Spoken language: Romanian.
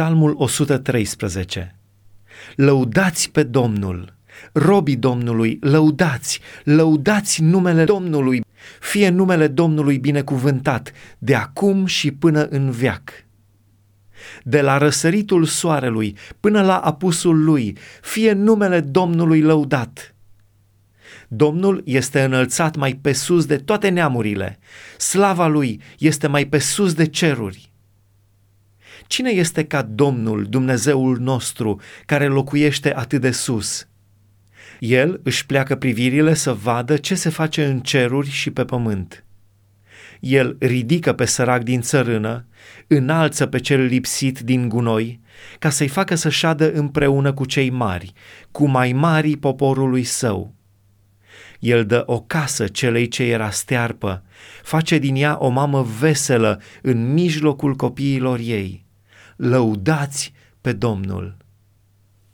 Psalmul 113 Lăudați pe Domnul, robii Domnului, lăudați, lăudați numele Domnului, fie numele Domnului binecuvântat, de acum și până în veac. De la răsăritul soarelui până la apusul lui, fie numele Domnului lăudat. Domnul este înălțat mai pe sus de toate neamurile, slava lui este mai pe sus de ceruri. Cine este ca Domnul, Dumnezeul nostru, care locuiește atât de sus? El își pleacă privirile să vadă ce se face în ceruri și pe pământ. El ridică pe sărac din țărână, înalță pe cel lipsit din gunoi, ca să-i facă să șadă împreună cu cei mari, cu mai mari poporului său. El dă o casă celei ce era stearpă, face din ea o mamă veselă în mijlocul copiilor ei lăudați pe Domnul.